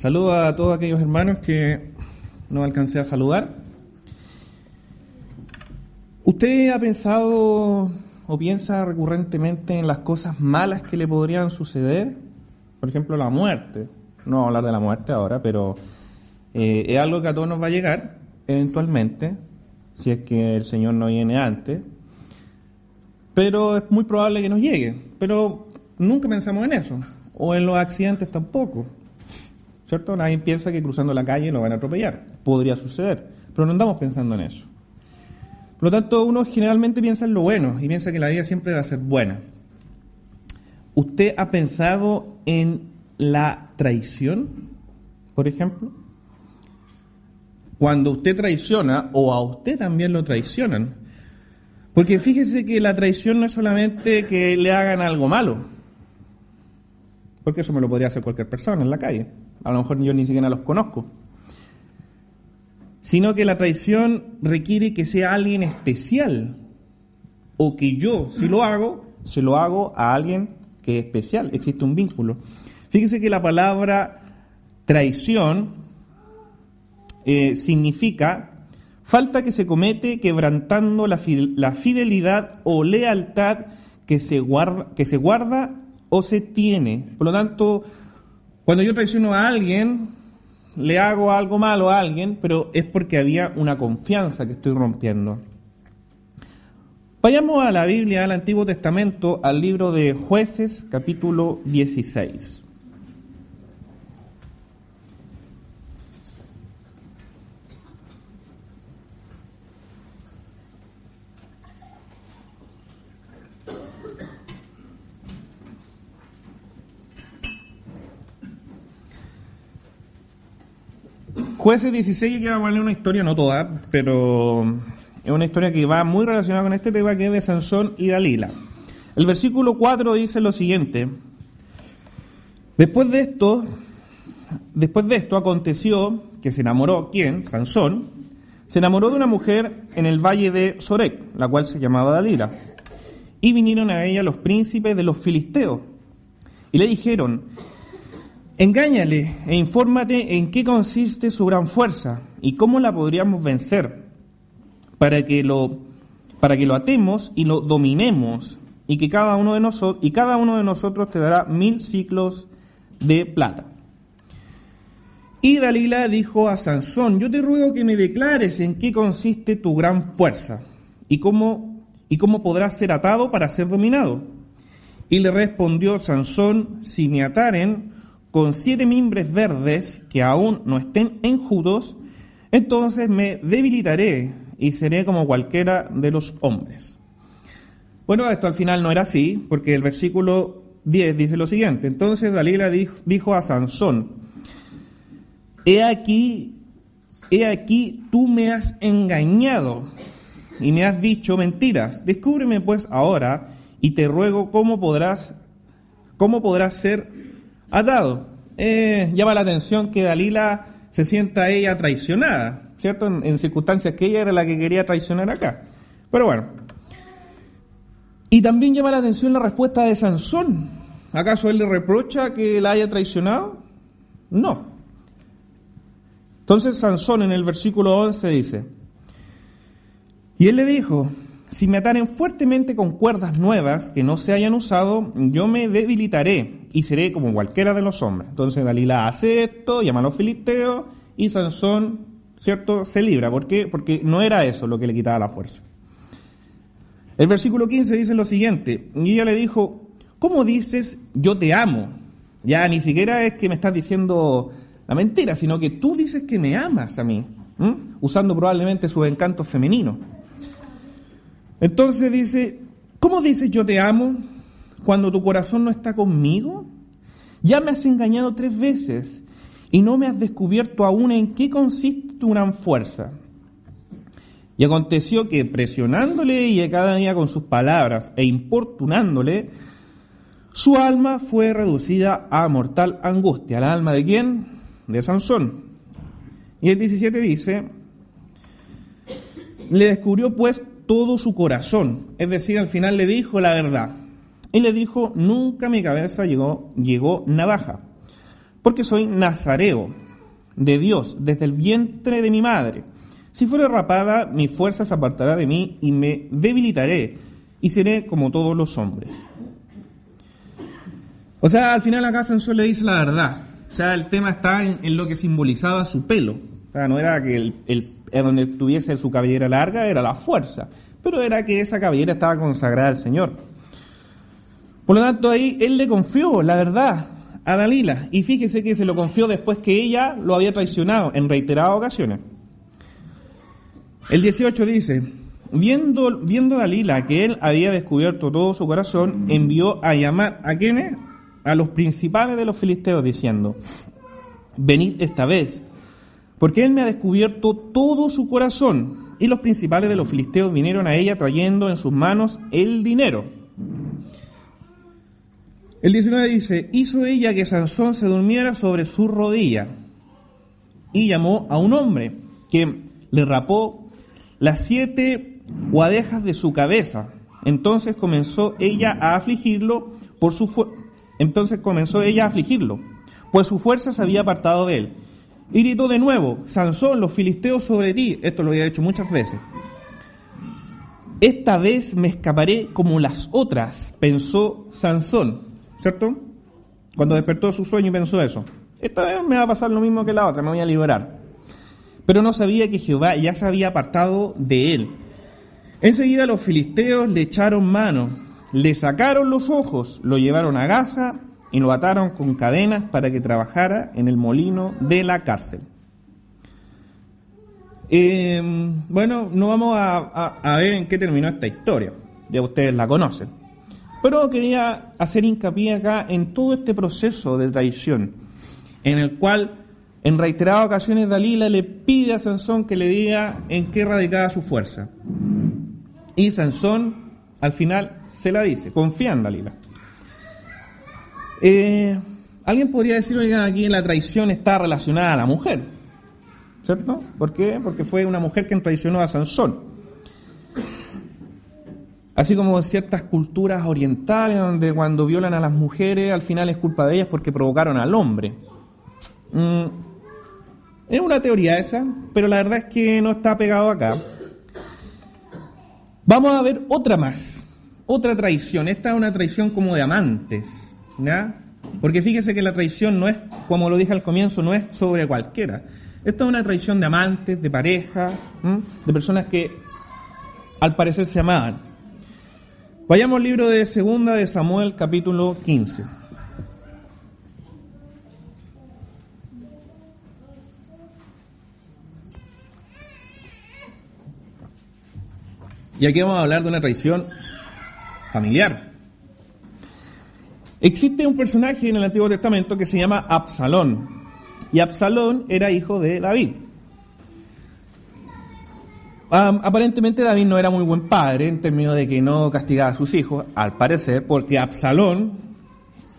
Saludo a todos aquellos hermanos que no alcancé a saludar. ¿Usted ha pensado o piensa recurrentemente en las cosas malas que le podrían suceder? Por ejemplo, la muerte. No vamos a hablar de la muerte ahora, pero eh, es algo que a todos nos va a llegar eventualmente, si es que el Señor no viene antes. Pero es muy probable que nos llegue. Pero nunca pensamos en eso. O en los accidentes tampoco. ¿Cierto? Nadie piensa que cruzando la calle lo van a atropellar. Podría suceder. Pero no andamos pensando en eso. Por lo tanto, uno generalmente piensa en lo bueno y piensa que la vida siempre va a ser buena. ¿Usted ha pensado en la traición, por ejemplo? Cuando usted traiciona o a usted también lo traicionan. Porque fíjese que la traición no es solamente que le hagan algo malo, porque eso me lo podría hacer cualquier persona en la calle. A lo mejor yo ni siquiera los conozco sino que la traición requiere que sea alguien especial, o que yo, si lo hago, se lo hago a alguien que es especial, existe un vínculo. Fíjese que la palabra traición eh, significa falta que se comete quebrantando la, fidelidad o lealtad que se, guarda, que se guarda o se tiene. Por lo tanto, cuando yo traiciono a alguien, le hago algo malo a alguien, pero es porque había una confianza que estoy rompiendo. Vayamos a la Biblia, al Antiguo Testamento, al libro de jueces, capítulo 16. Jueces 16, quiero ponerle una historia, no toda, pero es una historia que va muy relacionada con este tema que es de Sansón y Dalila. El versículo 4 dice lo siguiente: Después de esto, después de esto aconteció que se enamoró, ¿quién? Sansón, se enamoró de una mujer en el valle de Sorek, la cual se llamaba Dalila. Y vinieron a ella los príncipes de los filisteos y le dijeron, Engáñale e infórmate en qué consiste su gran fuerza y cómo la podríamos vencer para que lo, para que lo atemos y lo dominemos y que cada uno de nosotros y cada uno de nosotros te dará mil ciclos de plata. Y Dalila dijo a Sansón, yo te ruego que me declares en qué consiste tu gran fuerza y cómo, y cómo podrás ser atado para ser dominado. Y le respondió Sansón, si me ataren, con siete mimbres verdes que aún no estén enjutos, entonces me debilitaré y seré como cualquiera de los hombres. Bueno, esto al final no era así, porque el versículo 10 dice lo siguiente. Entonces Dalila dijo, a Sansón, he aquí, he aquí, tú me has engañado y me has dicho mentiras. Descúbreme pues ahora y te ruego cómo podrás, cómo podrás ser atado. Eh, llama la atención que Dalila se sienta ella traicionada, ¿cierto? En, circunstancias que ella era la que quería traicionar acá. Pero bueno. Y también llama la atención la respuesta de Sansón. ¿Acaso él le reprocha que la haya traicionado? No. Entonces Sansón en el versículo 11 dice, y él le dijo, si me ataren fuertemente con cuerdas nuevas que no se hayan usado, yo me debilitaré y seré como cualquiera de los hombres. Entonces Dalila hace esto, llama a los filisteos y Sansón, ¿cierto?, se libra. ¿Por qué? Porque no era eso lo que le quitaba la fuerza. El versículo 15 dice lo siguiente, y ella le dijo, ¿cómo dices yo te amo? Ya ni siquiera es que me estás diciendo la mentira, sino que tú dices que me amas a mí, usando probablemente sus encantos femeninos. Entonces dice, ¿cómo dices yo te amo cuando tu corazón no está conmigo? Ya me has engañado tres veces y no me has descubierto aún en qué consiste tu gran fuerza. Y aconteció que presionándole y cada día con sus palabras e importunándole, su alma fue reducida a mortal angustia. ¿La alma de quién? De Sansón. Y el 17 dice, le descubrió pues todo su corazón. Es decir, al final le dijo la verdad. Y le dijo, nunca mi cabeza llegó, llegó navaja. porque soy nazareo de Dios desde el vientre de mi madre. Si fuere rapada, mi fuerza se apartará de mí y me debilitaré y seré como todos los hombres. O sea, al final acá Sansón le dice la verdad. O sea, el tema está en, lo que simbolizaba su pelo. O sea, no era que el, el, donde tuviese su cabellera larga era la fuerza, pero era que esa cabellera estaba consagrada al Señor. Por lo tanto, ahí él le confió la verdad a Dalila. Y fíjese que se lo confió después que ella lo había traicionado en reiteradas ocasiones. El 18 dice, viendo, viendo Dalila que él había descubierto todo su corazón, envió a llamar a quienes? A los principales de los filisteos, diciendo, venid esta vez, porque él me ha descubierto todo su corazón. Y los principales de los filisteos vinieron a ella trayendo en sus manos el dinero. El 19 dice, hizo ella que Sansón se durmiera sobre su rodilla y llamó a un hombre que le rapó las siete guadejas de su cabeza. Entonces comenzó ella a afligirlo por su entonces comenzó ella a afligirlo, pues su fuerza se había apartado de él. Y gritó de nuevo, Sansón, los filisteos sobre ti. Esto lo había hecho muchas veces. Esta vez me escaparé como las otras, pensó Sansón. ¿Cierto? Cuando despertó su sueño y pensó eso. Esta vez me va a pasar lo mismo que la otra, me voy a liberar. Pero no sabía que Jehová ya se había apartado de él. Enseguida los filisteos le echaron mano, le sacaron los ojos, lo llevaron a Gaza y lo ataron con cadenas para que trabajara en el molino de la cárcel. Eh, bueno, no vamos a ver en qué terminó esta historia, ya ustedes la conocen. Pero quería hacer hincapié acá en todo este proceso de traición, en el cual en reiteradas ocasiones Dalila le pide a Sansón que le diga en qué radicaba su fuerza. Y Sansón al final se la dice, confía en Dalila. Eh, alguien podría decir, oiga, aquí la traición está relacionada a la mujer, ¿cierto? ¿Por qué? Porque fue una mujer quien traicionó a Sansón. Así como ciertas culturas orientales donde cuando violan a las mujeres al final es culpa de ellas porque provocaron al hombre. Mm, es una teoría esa, pero la verdad es que no está pegado acá. Vamos a ver otra más, otra traición. Esta es una traición como de amantes, ¿ya? Porque fíjese que la traición no es, como lo dije al comienzo, no es sobre cualquiera. Esta es una traición de amantes, de pareja, de personas que al parecer se amaban. Vayamos al libro de Segunda de Samuel, capítulo 15. Y aquí vamos a hablar de una traición familiar. Existe un personaje en el Antiguo Testamento que se llama Absalón. Y Absalón era hijo de David aparentemente David no era muy buen padre en términos de que no castigaba a sus hijos, al parecer, porque Absalón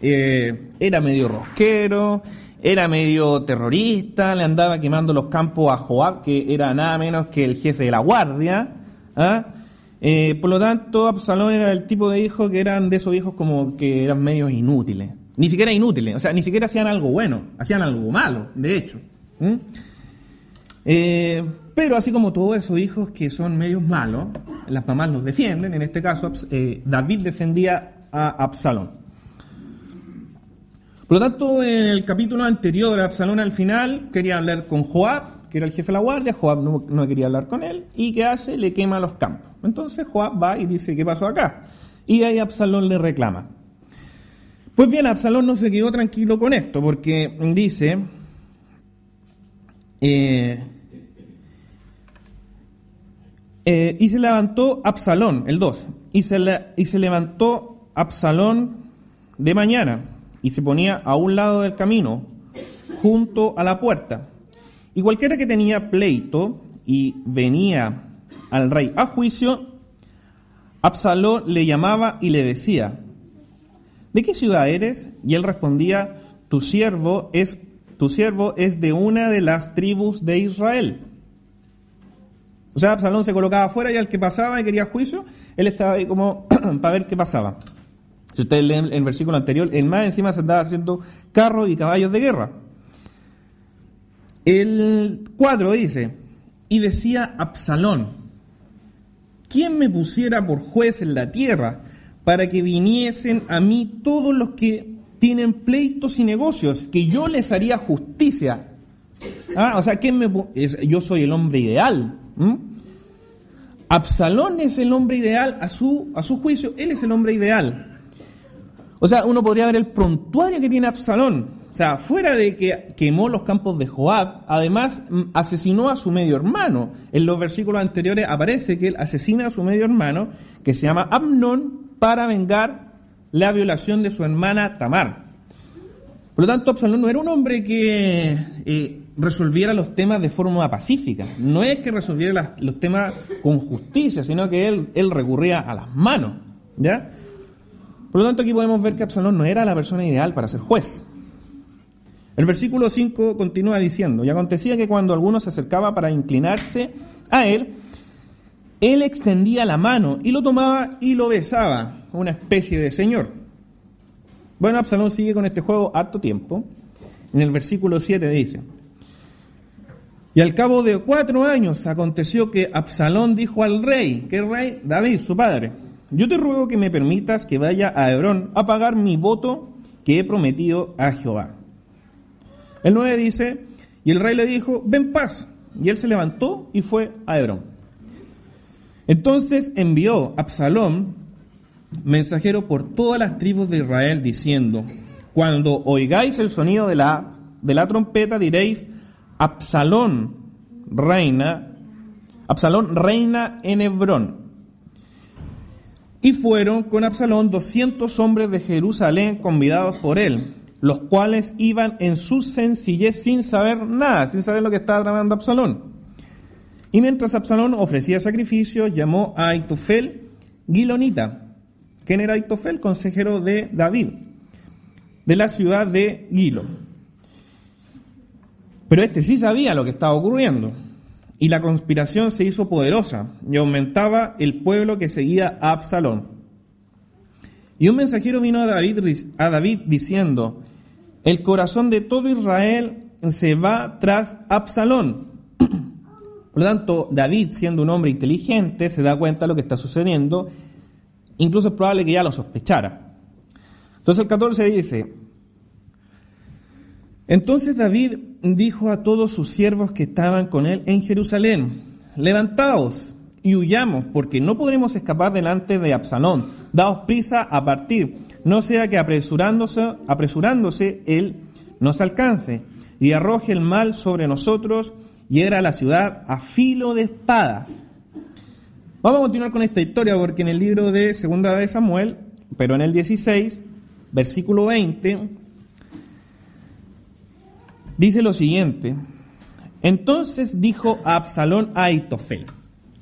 eh, era medio rosquero, era medio terrorista, le andaba quemando los campos a Joab, que era nada menos que el jefe de la guardia. ¿ah? Eh, por lo tanto, Absalón era el tipo de hijo que eran de esos hijos como que eran medios inútiles. Ni siquiera inútiles, o sea, ni siquiera hacían algo bueno, hacían algo malo, de hecho. Eh, pero así como todos esos hijos que son medios malos, las mamás los defienden, en este caso eh, David defendía a Absalón. Por lo tanto, en el capítulo anterior, Absalón al final quería hablar con Joab, que era el jefe de la guardia, Joab no, quería hablar con él, y ¿qué hace? Le quema los campos. Entonces Joab va y dice, ¿qué pasó acá? Y ahí Absalón le reclama. Pues bien, Absalón no se quedó tranquilo con esto, porque dice, eh, eh, y se levantó Absalón, el 2, y se, levantó Absalón de mañana y se ponía a un lado del camino, junto a la puerta. Y cualquiera que tenía pleito y venía al rey a juicio, Absalón le llamaba y le decía, ¿de qué ciudad eres? Y él respondía, tu siervo es, tu siervo es de una de las tribus de Israel. O sea, Absalón se colocaba afuera y al que pasaba y quería juicio, él estaba ahí como para ver qué pasaba. Si ustedes leen el versículo anterior, el más encima se andaba haciendo carros y caballos de guerra. El 4 dice, y decía Absalón, ¿quién me pusiera por juez en la tierra para que viniesen a mí todos los que tienen pleitos y negocios, que yo les haría justicia? Ah, o sea, ¿quién me yo soy el hombre ideal. Absalón es el hombre ideal a su, a su juicio, él es el hombre ideal. O sea, uno podría ver el prontuario que tiene Absalón. O sea, fuera de que quemó los campos de Joab, además mm, asesinó a su medio hermano. En los versículos anteriores aparece que él asesina a su medio hermano, que se llama Amnón, para vengar la violación de su hermana Tamar. Por lo tanto, Absalón no era un hombre que eh, resolviera los temas de forma pacífica. No es que resolviera los temas con justicia, sino que él, recurría a las manos. ¿ya? Por lo tanto, aquí podemos ver que Absalón no era la persona ideal para ser juez. El versículo 5 continúa diciendo, y acontecía que cuando alguno se acercaba para inclinarse a él, él extendía la mano y lo tomaba y lo besaba, una especie de señor. Bueno, Absalón sigue con este juego harto tiempo. En el versículo 7 dice, y al cabo de cuatro años aconteció que Absalón dijo al rey, que rey David, su padre, yo te ruego que me permitas que vaya a Hebrón a pagar mi voto que he prometido a Jehová. El 9 dice, y el rey le dijo, ven paz. Y él se levantó y fue a Hebrón. Entonces envió Absalón mensajero por todas las tribus de Israel diciendo, cuando oigáis el sonido de la, de la trompeta diréis, Absalón reina, Absalón reina en Hebrón. Y fueron con Absalón doscientos hombres de Jerusalén convidados por él, los cuales iban en su sencillez sin saber nada, sin saber lo que estaba tramando Absalón. Y mientras Absalón ofrecía sacrificios, llamó a Aitofel Gilonita. ¿Quién era Aitofel? Consejero de David, de la ciudad de Gilo. Pero este sí sabía lo que estaba ocurriendo. Y la conspiración se hizo poderosa y aumentaba el pueblo que seguía a Absalón. Y un mensajero vino a David, diciendo, el corazón de todo Israel se va tras Absalón. Por lo tanto, David, siendo un hombre inteligente, se da cuenta de lo que está sucediendo. Incluso es probable que ya lo sospechara. Entonces el 14 dice, entonces David dijo a todos sus siervos que estaban con él en Jerusalén, levantaos y huyamos, porque no podremos escapar delante de Absalón. Daos prisa a partir, no sea que apresurándose, apresurándose él nos alcance y arroje el mal sobre nosotros y era la ciudad a filo de espadas. Vamos a continuar con esta historia porque en el libro de Segunda de Samuel, pero en el 16, versículo 20, dice lo siguiente. Entonces dijo a Absalón a Aitofel.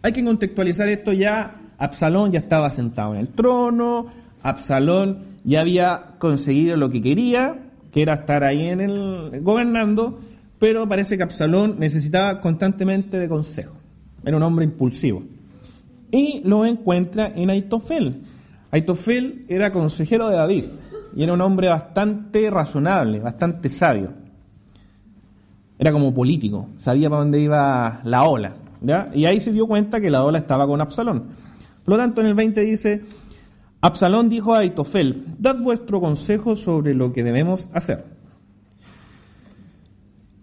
Hay que contextualizar esto ya. Absalón ya estaba sentado en el trono, Absalón ya había conseguido lo que quería, que era estar ahí en el gobernando, pero parece que Absalón necesitaba constantemente de consejo. Era un hombre impulsivo. Y lo encuentra en Aitofel. Aitofel era consejero de David y era un hombre bastante razonable, bastante sabio. Era como político, sabía para dónde iba la ola. Y ahí se dio cuenta que la ola estaba con Absalón. Por lo tanto, en el 20 dice, Absalón dijo a Aitofel, dad vuestro consejo sobre lo que debemos hacer.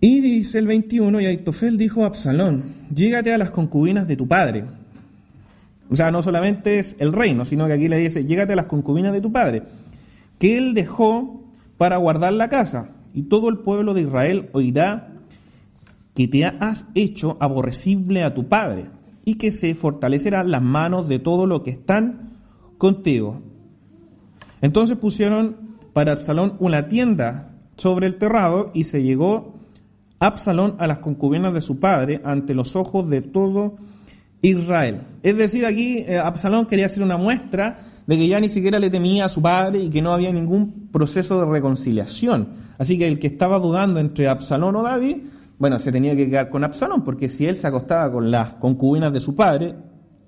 Y dice el 21, y Aitofel dijo a Absalón, llégate a las concubinas de tu padre. O sea, no solamente es el reino, sino que aquí le dice, llégate a las concubinas de tu padre, que él dejó para guardar la casa, y todo el pueblo de Israel oirá que te has hecho aborrecible a tu padre, y que se fortalecerán las manos de todo lo que están contigo. Entonces pusieron para Absalón una tienda sobre el terrado y se llegó Absalón a las concubinas de su padre ante los ojos de todo Israel. Es decir, aquí eh, Absalón quería hacer una muestra de que ya ni siquiera le temía a su padre y que no había ningún proceso de reconciliación. Así que el que estaba dudando entre Absalón o David, bueno, se tenía que quedar con Absalón, porque si él se acostaba con las concubinas de su padre,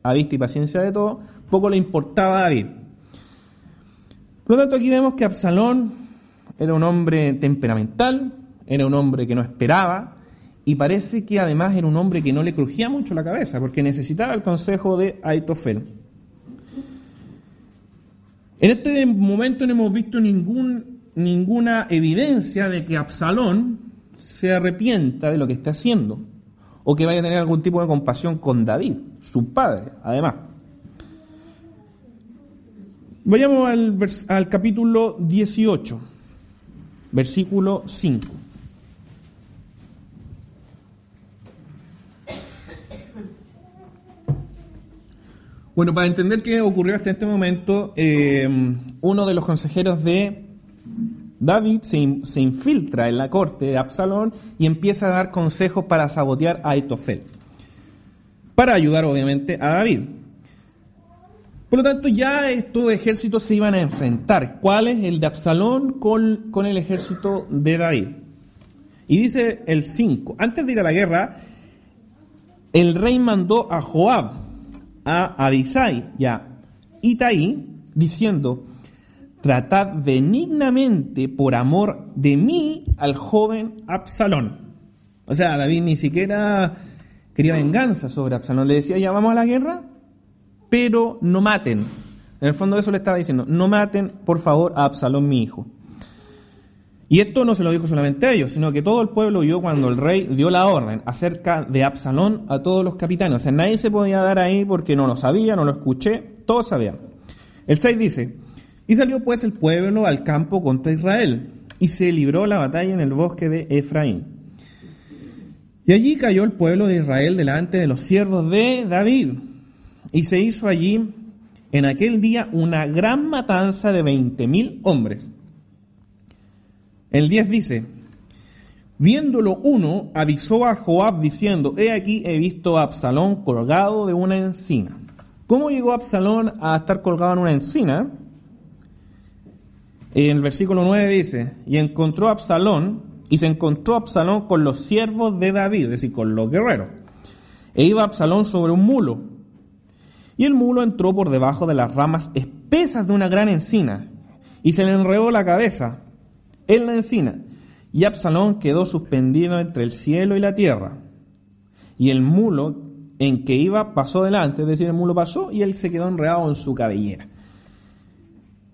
a vista y paciencia de todo, poco le importaba a David. Por lo tanto, aquí vemos que Absalón era un hombre temperamental, era un hombre que no esperaba, y parece que además era un hombre que no le crujía mucho la cabeza, porque necesitaba el consejo de Aitofel. En este momento no hemos visto ningún, ninguna evidencia de que Absalón se arrepienta de lo que está haciendo, o que vaya a tener algún tipo de compasión con David, su padre, además. Vayamos al, al capítulo 18, versículo 5. Bueno, para entender qué ocurrió hasta este momento, eh, uno de los consejeros de David se, se, infiltra en la corte de Absalón y empieza a dar consejos para sabotear a Aitofel, para ayudar obviamente a David. Por lo tanto, ya estos ejércitos se iban a enfrentar. ¿Cuál es el de Absalón con, con el ejército de David? Y dice el 5, antes de ir a la guerra, el rey mandó a Joab, a Abisai y a Itaí, diciendo, tratad benignamente por amor de mí al joven Absalón. O sea, David ni siquiera quería venganza sobre Absalón. Le decía, ya vamos a la guerra, pero no maten. En el fondo eso le estaba diciendo, no maten por favor a Absalón mi hijo. Y esto no se lo dijo solamente a ellos, sino que todo el pueblo vio cuando el rey dio la orden acerca de Absalón a todos los capitanes. O sea, nadie se podía dar ahí porque no lo sabía, no lo escuché, todos sabían. El 6 dice, y salió pues el pueblo al campo contra Israel, y se libró la batalla en el bosque de Efraín. Y allí cayó el pueblo de Israel delante de los siervos de David, y se hizo allí en aquel día una gran matanza de veinte mil hombres el 10 dice, viéndolo uno, avisó a Joab diciendo, he aquí he visto a Absalón colgado de una encina. ¿Cómo llegó Absalón a estar colgado en una encina? En el versículo 9 dice, y encontró Absalón, y se encontró Absalón con los siervos de David, es decir, con los guerreros. E iba Absalón sobre un mulo, y el mulo entró por debajo de las ramas espesas de una gran encina, y se le enredó la cabeza, en la encina. Y Absalón quedó suspendido entre el cielo y la tierra. Y el mulo en que iba pasó delante, es decir, el mulo pasó y él se quedó enredado en su cabellera.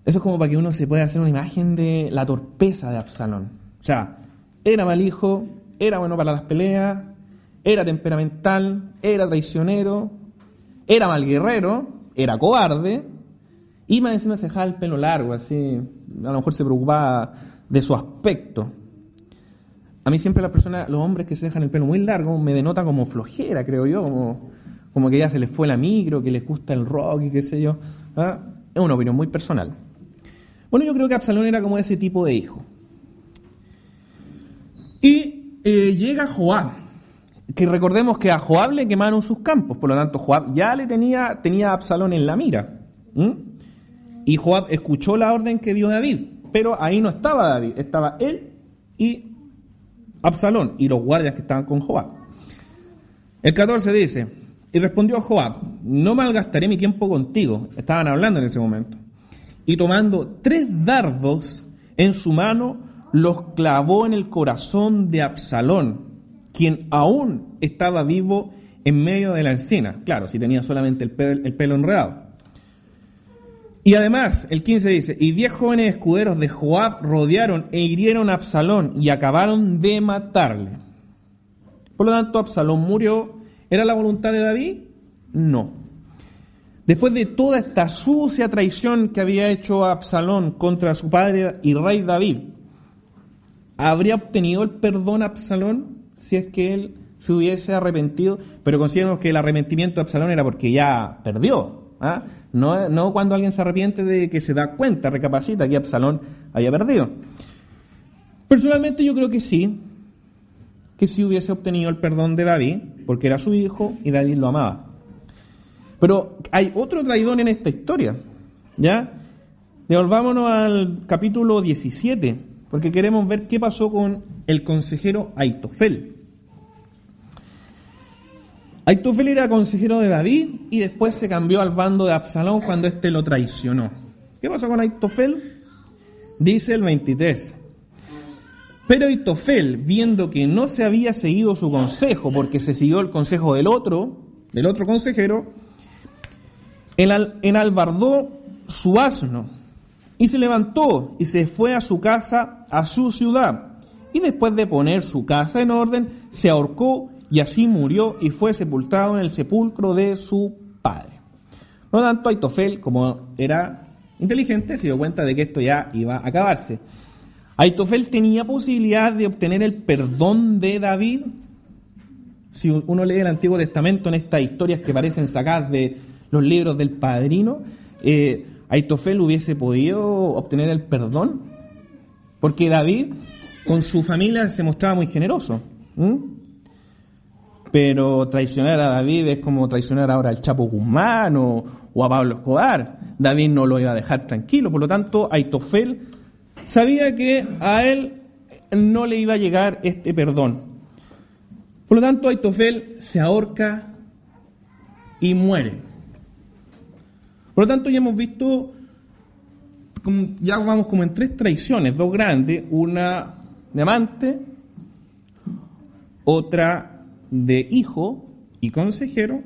Eso es como para que uno se pueda hacer una imagen de la torpeza de Absalón. O sea, era mal hijo, era bueno para las peleas, era temperamental, era traicionero, era mal guerrero, era cobarde, y más encima se dejaba el pelo largo, así, a lo mejor se preocupaba de su aspecto. A mí siempre las personas, los hombres que se dejan el pelo muy largo, me denotan como flojera, creo yo, como, como que ya se les fue la micro, que les gusta el rock y qué sé yo. ¿ah? Es una opinión muy personal. Bueno, yo creo que Absalón era como ese tipo de hijo. Y eh, llega Joab, que recordemos que a Joab le quemaron sus campos, por lo tanto Joab ya le tenía, tenía a Absalón en la mira. Y Joab escuchó la orden que dio David pero ahí no estaba David, estaba él y Absalón y los guardias que estaban con Joab. El 14 dice, y respondió Joab, no malgastaré mi tiempo contigo, estaban hablando en ese momento, y tomando tres dardos en su mano, los clavó en el corazón de Absalón, quien aún estaba vivo en medio de la encina, claro, si tenía solamente el pelo, el pelo enredado. Y además, el 15 dice, y diez jóvenes escuderos de Joab rodearon e hirieron a Absalón y acabaron de matarle. Por lo tanto, Absalón murió. ¿Era la voluntad de David? No. Después de toda esta sucia traición que había hecho Absalón contra su padre y rey David, ¿habría obtenido el perdón Absalón si es que él se hubiese arrepentido? Pero consideramos que el arrepentimiento de Absalón era porque ya perdió. ¿ah? No, no cuando alguien se arrepiente de que se da cuenta, recapacita que Absalón haya perdido. Personalmente yo creo que sí, que sí hubiese obtenido el perdón de David, porque era su hijo y David lo amaba. Pero hay otro traidor en esta historia, ¿ya? Devolvámonos al capítulo 17, porque queremos ver qué pasó con el consejero Aitofel. Aitofel era consejero de David y después se cambió al bando de Absalón cuando éste lo traicionó. ¿Qué pasó con Aitofel? Dice el 23. Pero Itofel, viendo que no se había seguido su consejo, porque se siguió el consejo del otro, del otro consejero, enalbardó su asno y se levantó y se fue a su casa, a su ciudad. Y después de poner su casa en orden, se ahorcó y así murió y fue sepultado en el sepulcro de su padre. Por lo tanto, Aitofel, como era inteligente, se dio cuenta de que esto ya iba a acabarse. Aitofel tenía posibilidad de obtener el perdón de David. Si uno lee el Antiguo Testamento en estas historias que parecen sacadas de los libros del padrino, eh, Aitofel hubiese podido obtener el perdón. Porque David con su familia se mostraba muy generoso. Pero traicionar a David es como traicionar ahora al Chapo Guzmán o, a Pablo Escobar. David no lo iba a dejar tranquilo. Por lo tanto, Aitofel sabía que a él no le iba a llegar este perdón. Por lo tanto, Aitofel se ahorca y muere. Por lo tanto, ya hemos visto, ya vamos como en tres traiciones, dos grandes, una de amante, otra de hijo y consejero,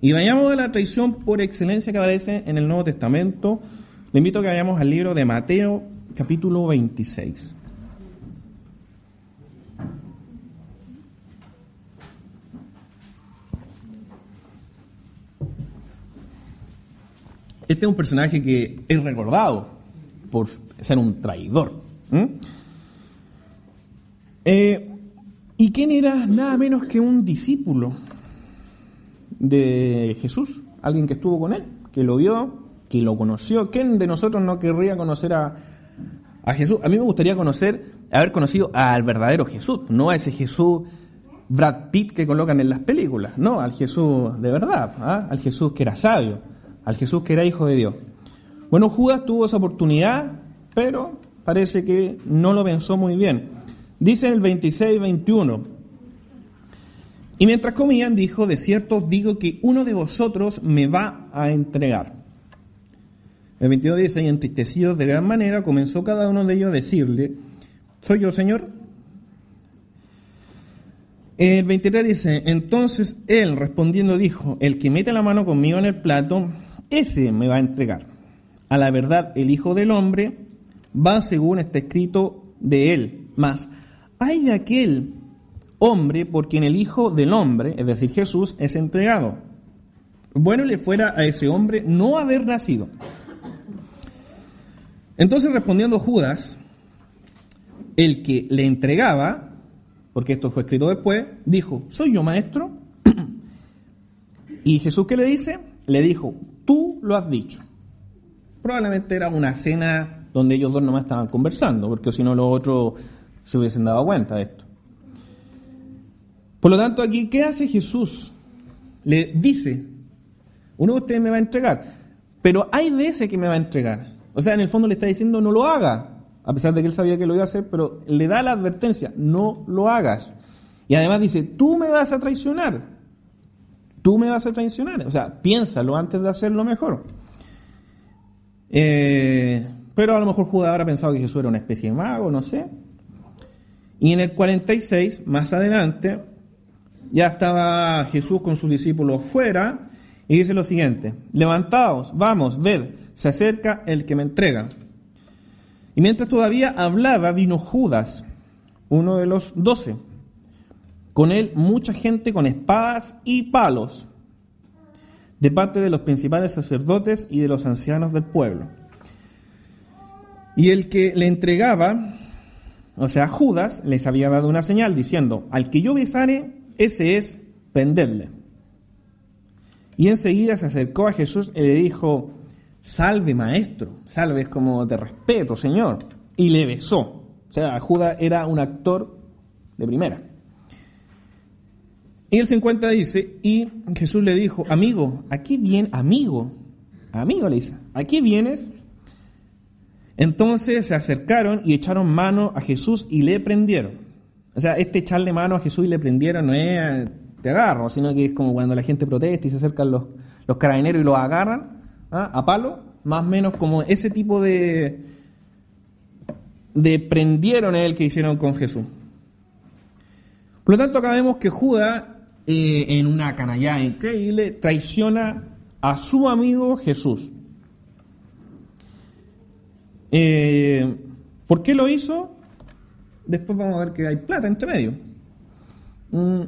y vayamos a la traición por excelencia que aparece en el Nuevo Testamento. Le invito a que vayamos al libro de Mateo, capítulo 26. Este es un personaje que es recordado por ser un traidor. Eh, ¿Y quién era nada menos que un discípulo de Jesús? Alguien que estuvo con él, que lo vio, que lo conoció. ¿Quién de nosotros no querría conocer a, a Jesús? A mí me gustaría conocer, haber conocido al verdadero Jesús, no a ese Jesús Brad Pitt que colocan en las películas, no, al Jesús de verdad, ¿ah? al Jesús que era sabio, al Jesús que era hijo de Dios. Bueno, Judas tuvo esa oportunidad, pero parece que no lo pensó muy bien. Dice el 26 y 21. Y mientras comían, dijo, de cierto digo que uno de vosotros me va a entregar. El 22 dice, y entristecidos de gran manera, comenzó cada uno de ellos a decirle, ¿soy yo, Señor? El 23 dice, entonces él respondiendo dijo, el que mete la mano conmigo en el plato, ese me va a entregar. A la verdad, el Hijo del Hombre va según está escrito de él, más hay de aquel hombre por quien el Hijo del Hombre, es decir, Jesús, es entregado. Bueno le fuera a ese hombre no haber nacido. Entonces respondiendo Judas, el que le entregaba, porque esto fue escrito después, dijo, ¿soy yo maestro? y Jesús qué le dice? Le dijo, tú lo has dicho. Probablemente era una cena donde ellos dos nomás estaban conversando, porque si no los otros se hubiesen dado cuenta de esto. Por lo tanto, aquí, ¿qué hace Jesús? Le dice, uno de ustedes me va a entregar, pero hay de ese que me va a entregar. O sea, en el fondo le está diciendo, no lo haga, a pesar de que él sabía que lo iba a hacer, pero le da la advertencia, no lo hagas. Y además dice, tú me vas a traicionar, tú me vas a traicionar. O sea, piénsalo antes de hacerlo mejor. Eh, pero a lo mejor Judas habrá pensado que Jesús era una especie de mago, no sé. Y en el 46, más adelante, ya estaba Jesús con sus discípulos fuera y dice lo siguiente, levantaos, vamos, ved, se acerca el que me entrega. Y mientras todavía hablaba, vino Judas, uno de los doce, con él mucha gente con espadas y palos, de parte de los principales sacerdotes y de los ancianos del pueblo. Y el que le entregaba o sea, Judas les había dado una señal diciendo, al que yo besare, ese es, prendedle. Y enseguida se acercó a Jesús y le dijo, salve maestro, salve es como de respeto, Señor. Y le besó. O sea, Judas era un actor de primera. Y el 50 dice, y Jesús le dijo, amigo, aquí viene, amigo, amigo le dice, aquí vienes entonces se acercaron y echaron mano a Jesús y le prendieron. O sea, este echarle mano a Jesús y le prendieron no es te agarro, sino que es como cuando la gente protesta y se acercan los, los carabineros y los agarran ¿ah? a palo, más o menos como ese tipo de, de prendieron a él que hicieron con Jesús. Por lo tanto, acá vemos que Judas, eh, en una canallada increíble, traiciona a su amigo Jesús. Eh, ¿Por qué lo hizo? Después vamos a ver que hay plata entre medio. Mm,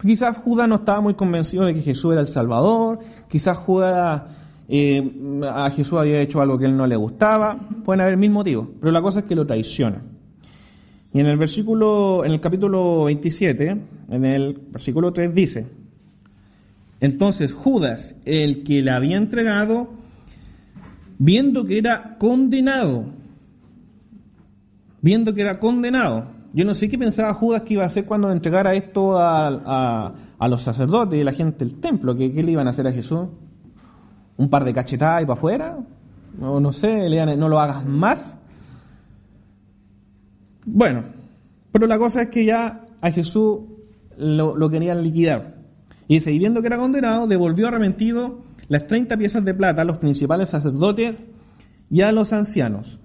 quizás Judas no estaba muy convencido de que Jesús era el Salvador, quizás Judas eh, a Jesús había hecho algo que él no le gustaba, pueden haber mil motivos, pero la cosa es que lo traiciona. Y en el versículo, en el capítulo 27, en el versículo 3 dice, entonces Judas, el que le había entregado, viendo que era condenado, viendo que era condenado, yo no sé qué pensaba Judas que iba a hacer cuando entregara esto a, los sacerdotes y la gente del templo, que qué le iban a hacer a Jesús un par de cachetadas y para afuera, no sé, le no lo hagas más. Bueno, pero la cosa es que ya a Jesús lo, querían liquidar. Y dice, y viendo que era condenado, devolvió arrepentido las 30 piezas de plata a los principales sacerdotes y a los ancianos.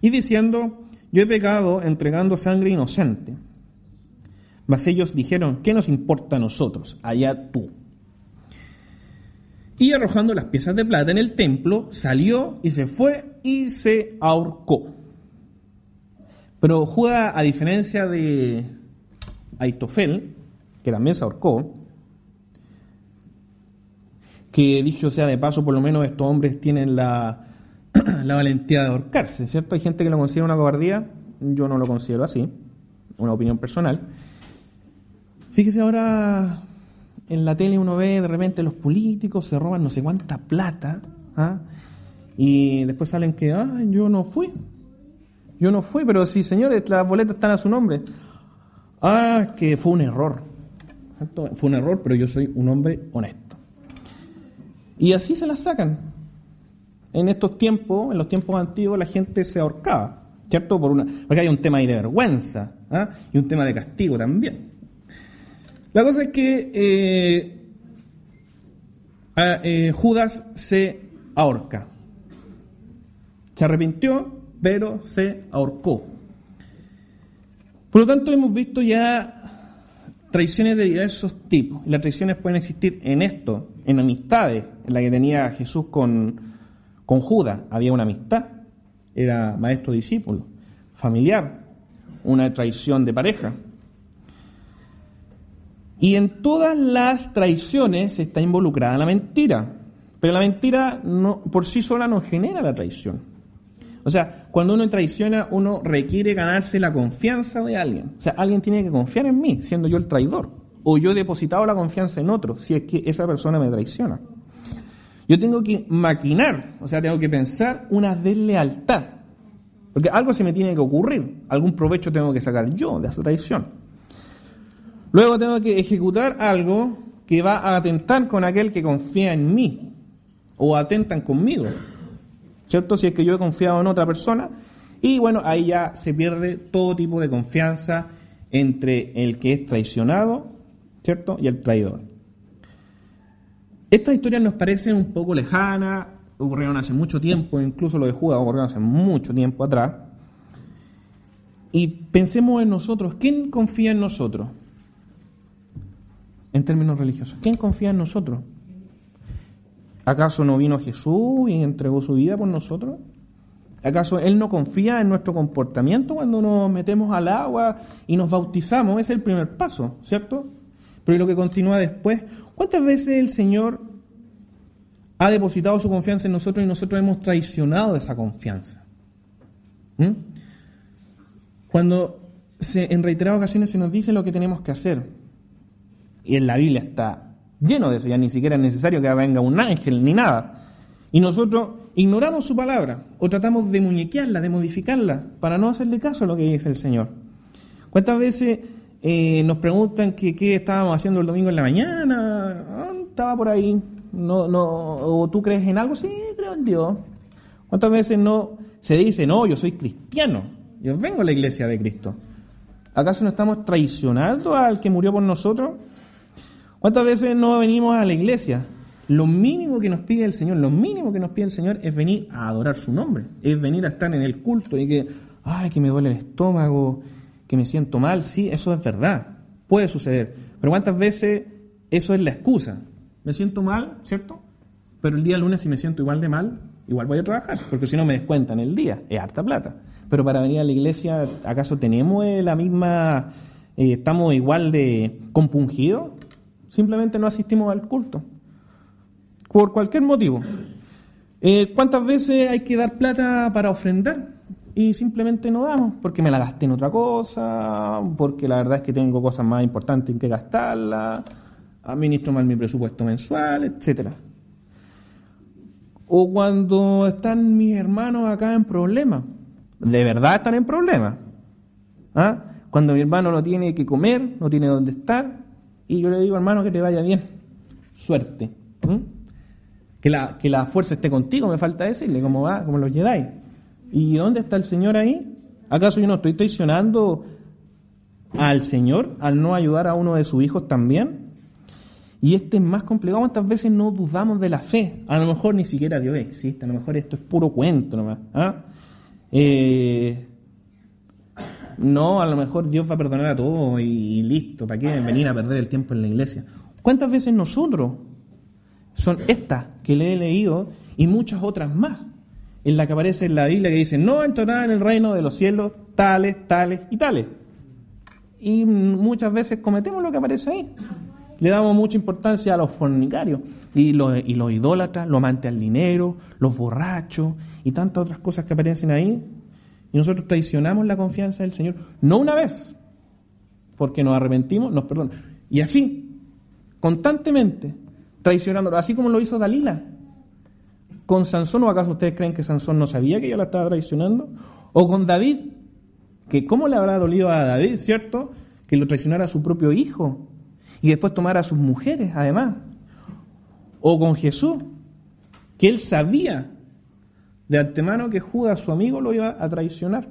Y diciendo, yo he pecado entregando sangre inocente. Mas ellos dijeron, ¿qué nos importa a nosotros? Allá tú y arrojando las piezas de plata en el templo, salió y se fue y se ahorcó. Pero Judas, a diferencia de Aitofel, que también se ahorcó, que dicho sea de paso, por lo menos estos hombres tienen la, la valentía de ahorcarse, ¿cierto? Hay gente que lo considera una cobardía, yo no lo considero así, una opinión personal. Fíjese ahora en la tele uno ve de repente los políticos se roban no sé cuánta plata ¿ah? y después salen que, ah, yo no fui. Yo no fui, pero sí, señores, las boletas están a su nombre. Ah, que fue un error. Fue un error, pero yo soy un hombre honesto. Y así se las sacan. En estos tiempos, en los tiempos antiguos, la gente se ahorcaba, ¿cierto? Por una, porque hay un tema ahí de vergüenza ¿ah? y un tema de castigo también. La cosa es que eh, eh, Judas se ahorca. Se arrepintió, pero se ahorcó. Por lo tanto, hemos visto ya traiciones de diversos tipos. Las traiciones pueden existir en esto, en amistades, en la que tenía Jesús con, con Judas. Había una amistad, era maestro-discípulo, familiar, una traición de pareja. Y en todas las traiciones está involucrada la mentira. Pero la mentira no, por sí sola no genera la traición. O sea, cuando uno traiciona, uno requiere ganarse la confianza de alguien. O sea, alguien tiene que confiar en mí, siendo yo el traidor. O yo he depositado la confianza en otro, si es que esa persona me traiciona. Yo tengo que maquinar, o sea, tengo que pensar una deslealtad. Porque algo se me tiene que ocurrir, algún provecho tengo que sacar yo de esa traición. Luego tengo que ejecutar algo que va a atentar con aquel que confía en mí o atentan conmigo. ¿Cierto? Si es que yo he confiado en otra persona. Y bueno, ahí ya se pierde todo tipo de confianza entre el que es traicionado, ¿cierto? Y el traidor. Estas historias nos parecen un poco lejanas, ocurrieron hace mucho tiempo, incluso lo de Judas ocurrieron hace mucho tiempo atrás. Y pensemos en nosotros, ¿quién confía en nosotros? en términos religiosos. ¿Quién confía en nosotros? ¿Acaso no vino Jesús y entregó su vida por nosotros? ¿Acaso Él no confía en nuestro comportamiento cuando nos metemos al agua y nos bautizamos? Es el primer paso, ¿cierto? Pero lo que continúa después, ¿cuántas veces el Señor ha depositado su confianza en nosotros y nosotros hemos traicionado esa confianza? ¿Mm? Cuando en reiteradas ocasiones se nos dice lo que tenemos que hacer, y en la Biblia está lleno de eso, ya ni siquiera es necesario que venga un ángel ni nada. Y nosotros ignoramos su palabra o tratamos de muñequearla, de modificarla, para no hacerle caso a lo que dice el Señor. ¿Cuántas veces eh, nos preguntan qué estábamos haciendo el domingo en la mañana? Ah, estaba por ahí. No, no, ¿O tú crees en algo? Sí, creo en Dios. ¿Cuántas veces no se dice, no, yo soy cristiano, yo vengo a la iglesia de Cristo? ¿Acaso no estamos traicionando al que murió por nosotros? ¿Cuántas veces no venimos a la iglesia? lo mínimo que nos pide el Señor, lo mínimo que nos pide el Señor es venir a adorar su nombre, es venir a estar en el culto y que, ay, que me duele el estómago, que me siento mal, sí, eso es verdad, puede suceder, pero ¿cuántas veces eso es la excusa? Me siento mal, ¿cierto? Pero el día lunes si me siento igual de mal, igual voy a trabajar, porque si no me descuentan el día, es harta plata. Pero para venir a la iglesia, ¿acaso tenemos la misma, eh, estamos igual de compungidos? Simplemente no asistimos al culto. Por cualquier motivo. Eh, ¿Cuántas veces hay que dar plata para ofrendar? Y simplemente no damos, porque me la gasté en otra cosa, porque la verdad es que tengo cosas más importantes en que gastarla, administro mal mi presupuesto mensual, etcétera. O cuando están mis hermanos acá en problemas. De verdad están en problemas. ¿Ah? Cuando mi hermano no tiene que comer, no tiene dónde estar, y yo le digo, hermano, que te vaya bien. Suerte. Que, la, que la fuerza esté contigo, me falta decirle cómo va, cómo lo lleváis. ¿Y dónde está el Señor ahí? ¿Acaso yo no estoy traicionando al Señor al no ayudar a uno de sus hijos también? Y este es más complicado. ¿Cuántas veces no dudamos de la fe? A lo mejor ni siquiera Dios existe, a lo mejor esto es puro cuento nomás. ¿ah? Eh, no, a lo mejor Dios va a perdonar a todos y, listo, ¿para qué venir a perder el tiempo en la iglesia? ¿Cuántas veces nosotros son estas que le he leído y muchas otras más, en la que aparece en la Biblia que dice, no entrará en el reino de los cielos tales, tales y tales? Y muchas veces cometemos lo que aparece ahí. Le damos mucha importancia a los fornicarios y los, y los idólatras, los amantes al dinero, los borrachos y tantas otras cosas que aparecen ahí. Y nosotros traicionamos la confianza del Señor, no una vez, porque nos arrepentimos, nos perdona. Y así, constantemente, traicionándolo, así como lo hizo Dalila. ¿Con Sansón o acaso ustedes creen que Sansón no sabía que ella la estaba traicionando? ¿O con David? Que cómo le habrá dolido a David, ¿cierto? Que lo traicionara a su propio hijo y después tomar a sus mujeres, además. O con Jesús, que él sabía de antemano que Judas, su amigo, lo iba a traicionar.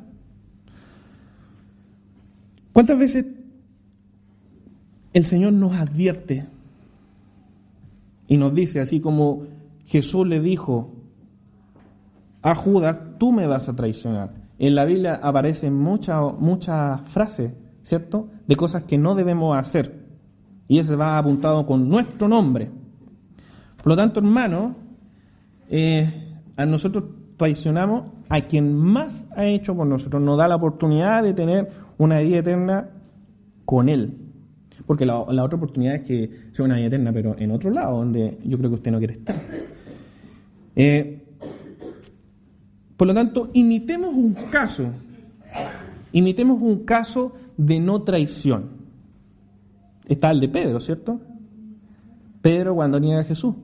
¿Cuántas veces el Señor nos advierte y nos dice, así como Jesús le dijo a Judas, tú me vas a traicionar? En la Biblia aparecen muchas frases, ¿cierto?, de cosas que no debemos hacer. Y ese va apuntado con nuestro nombre. Por lo tanto, hermano, eh, a nosotros traicionamos a quien más ha hecho por nosotros. Nos da la oportunidad de tener una vida eterna con Él. Porque la, otra oportunidad es que sea una vida eterna, pero en otro lado, donde yo creo que usted no quiere estar. Eh, por lo tanto, imitemos un caso, imitemos un caso de no traición. Está el de Pedro, ¿cierto? Pedro cuando niega a Jesús.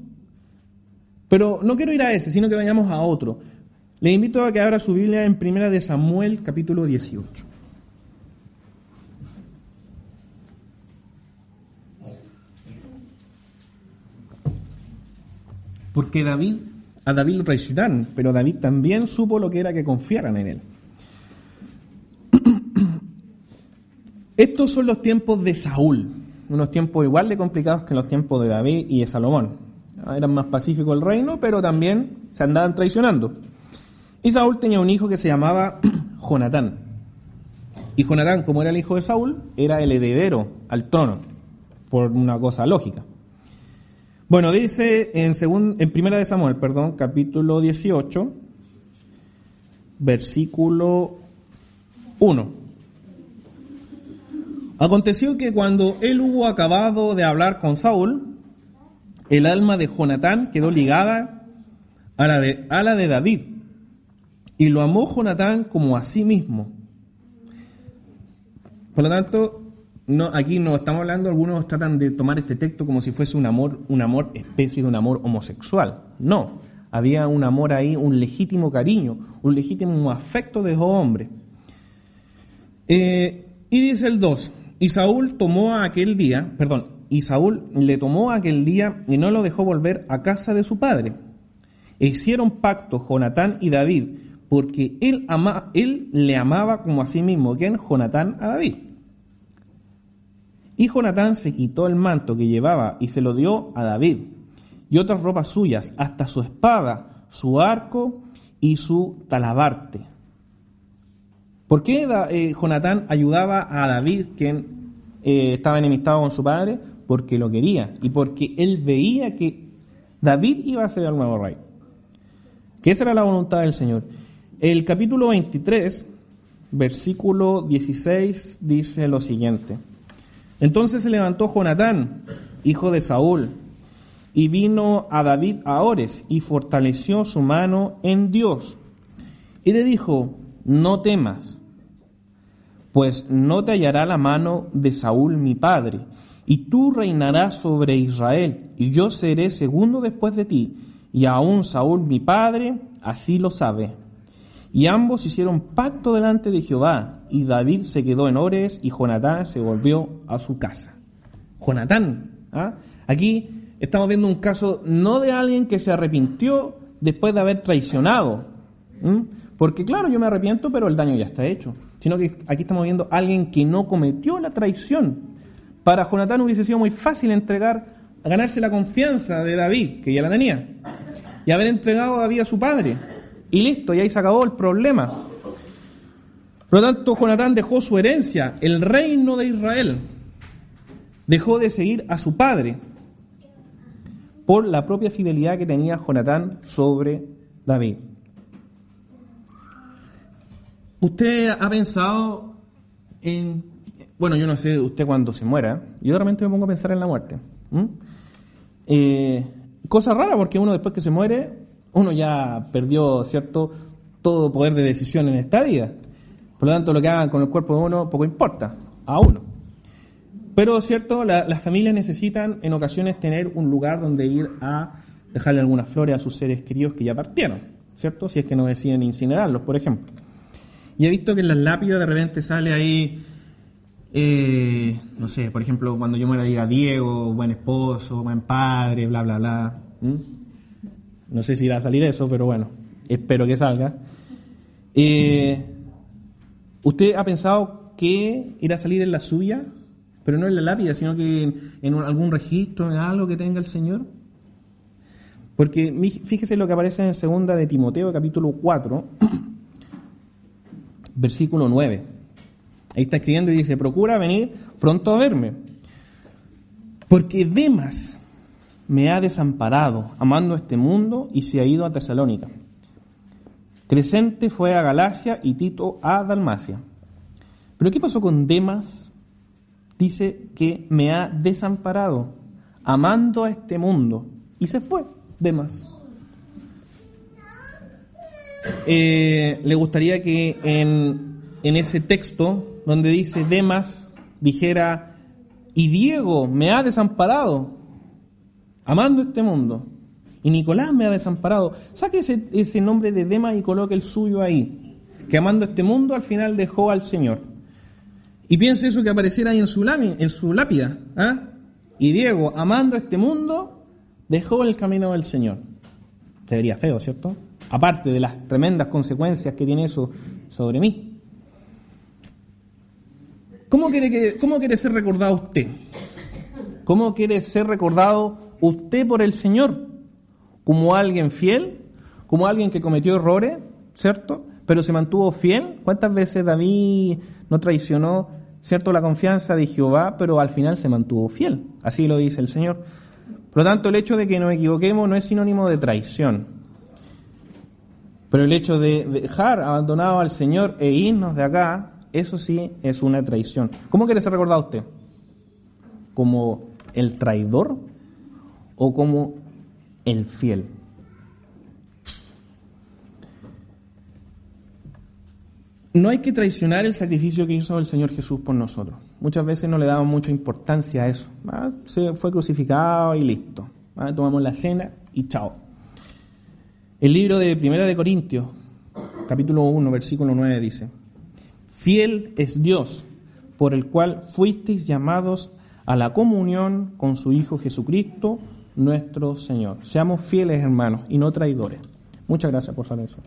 Pero no quiero ir a ese, sino que vayamos a otro. Le invito a que abra su Biblia en Primera de Samuel, capítulo 18. Porque David, a David lo traicionaron, pero David también supo lo que era que confiaran en él. Estos son los tiempos de Saúl unos tiempos igual de complicados que los tiempos de David y de Salomón. Era más pacífico el reino, pero también se andaban traicionando. Y Saúl tenía un hijo que se llamaba Jonatán. Y Jonatán, como era el hijo de Saúl, era el heredero al trono, por una cosa lógica. Bueno, dice en, Primera de Samuel, perdón, capítulo 18, versículo 1. Aconteció que cuando él hubo acabado de hablar con Saúl, el alma de Jonatán quedó ligada a la de, a la de David, y lo amó Jonatán como a sí mismo. Por lo tanto, no, aquí no estamos hablando, algunos tratan de tomar este texto como si fuese un amor, un amor especie de un amor homosexual. No, había un amor ahí, un legítimo cariño, un legítimo afecto de dos hombres. Eh, y dice el 2, y Saúl tomó aquel día, perdón, y Saúl le tomó aquel día y no lo dejó volver a casa de su padre. E hicieron pacto Jonatán y David, porque él, le amaba como a sí mismo, quien Jonatán a David. Y Jonatán se quitó el manto que llevaba y se lo dio a David. y otras ropas suyas, hasta su espada, su arco y su talabarte. ¿Por qué eh, Jonatán ayudaba a David, quien eh, estaba enemistado con su padre? Porque lo quería y porque él veía que David iba a ser el nuevo rey. Que esa era la voluntad del Señor. El capítulo 23, versículo 16, dice lo siguiente. Entonces se levantó Jonatán, hijo de Saúl, y vino a David a Ores y fortaleció su mano en Dios. Y le dijo, no temas, pues no te hallará la mano de Saúl mi padre, y tú reinarás sobre Israel, y yo seré segundo después de ti, y aún Saúl mi padre así lo sabe. Y ambos hicieron pacto delante de Jehová, y David se quedó en Ores, y Jonatán se volvió a su casa. Jonatán, ¿ah? aquí estamos viendo un caso no de alguien que se arrepintió después de haber traicionado. Porque claro, yo me arrepiento, pero el daño ya está hecho. Sino que aquí estamos viendo a alguien que no cometió la traición. Para Jonatán hubiese sido muy fácil entregar, ganarse la confianza de David, que ya la tenía, y haber entregado a David a su padre. Y listo, y ahí se acabó el problema. Por lo tanto, Jonatán dejó su herencia, el reino de Israel. Dejó de seguir a su padre por la propia fidelidad que tenía Jonatán sobre David. ¿Usted ha pensado en... Bueno, yo no sé usted cuando se muera, yo realmente me pongo a pensar en la muerte. Eh, cosa rara porque uno después que se muere, uno ya perdió, ¿cierto?, todo poder de decisión en esta vida. Por lo tanto, lo que hagan con el cuerpo de uno poco importa, a uno. Pero, ¿cierto? las familias necesitan en ocasiones tener un lugar donde ir a dejarle algunas flores a sus seres queridos que ya partieron, ¿cierto? Si es que no deciden incinerarlos, por ejemplo. Y he visto que en las lápidas de repente sale ahí, eh, no sé, por ejemplo, cuando yo muera diga Diego, buen esposo, buen padre, bla, bla, bla. No sé si irá a salir eso, pero bueno, espero que salga. Eh, ¿Usted ha pensado que irá a salir en la suya? pero no en la lápida, sino que en, algún registro, en algo que tenga el Señor. Porque fíjese lo que aparece en segunda de Timoteo, capítulo 4, versículo 9. Ahí está escribiendo y dice, procura venir pronto a verme, porque Demas me ha desamparado, amando este mundo, y se ha ido a Tesalónica. Crescente fue a Galacia y Tito a Dalmacia. Pero ¿qué pasó con Demas? dice que me ha desamparado, amando a este mundo, y se fue, Demas. Eh, le gustaría que en, en ese texto, donde dice Demas, dijera, y Diego me ha desamparado, amando este mundo. Y Nicolás me ha desamparado. Saque ese, ese nombre de Demas y coloque el suyo ahí. Que amando este mundo al final dejó al Señor. Y piense eso que apareciera ahí en su, lápida. ¿ah? Y Diego, amando este mundo, dejó el camino del Señor. Se vería feo, ¿cierto? Aparte de las tremendas consecuencias que tiene eso sobre mí. ¿Cómo quiere, cómo quiere ser recordado usted? ¿Cómo quiere ser recordado usted por el Señor? ¿Como alguien fiel? ¿Como alguien que cometió errores? ¿Cierto? Pero se mantuvo fiel. ¿Cuántas veces David no traicionó cierto la confianza de Jehová, pero al final se mantuvo fiel. Así lo dice el Señor. Por lo tanto, el hecho de que nos equivoquemos no es sinónimo de traición. Pero el hecho de dejar abandonado al Señor e irnos de acá, eso sí es una traición. ¿Cómo quiere ser recordado usted? ¿Como el traidor o como el fiel? No hay que traicionar el sacrificio que hizo el Señor Jesús por nosotros. Muchas veces no le damos mucha importancia a eso. Ah, se fue crucificado y listo. Ah, tomamos la cena y chao. El libro de Primera de Corintios, capítulo 1, versículo 9 dice, Fiel es Dios, por el cual fuisteis llamados a la comunión con su Hijo Jesucristo, nuestro Señor. Seamos fieles hermanos y no traidores. Muchas gracias por saber eso.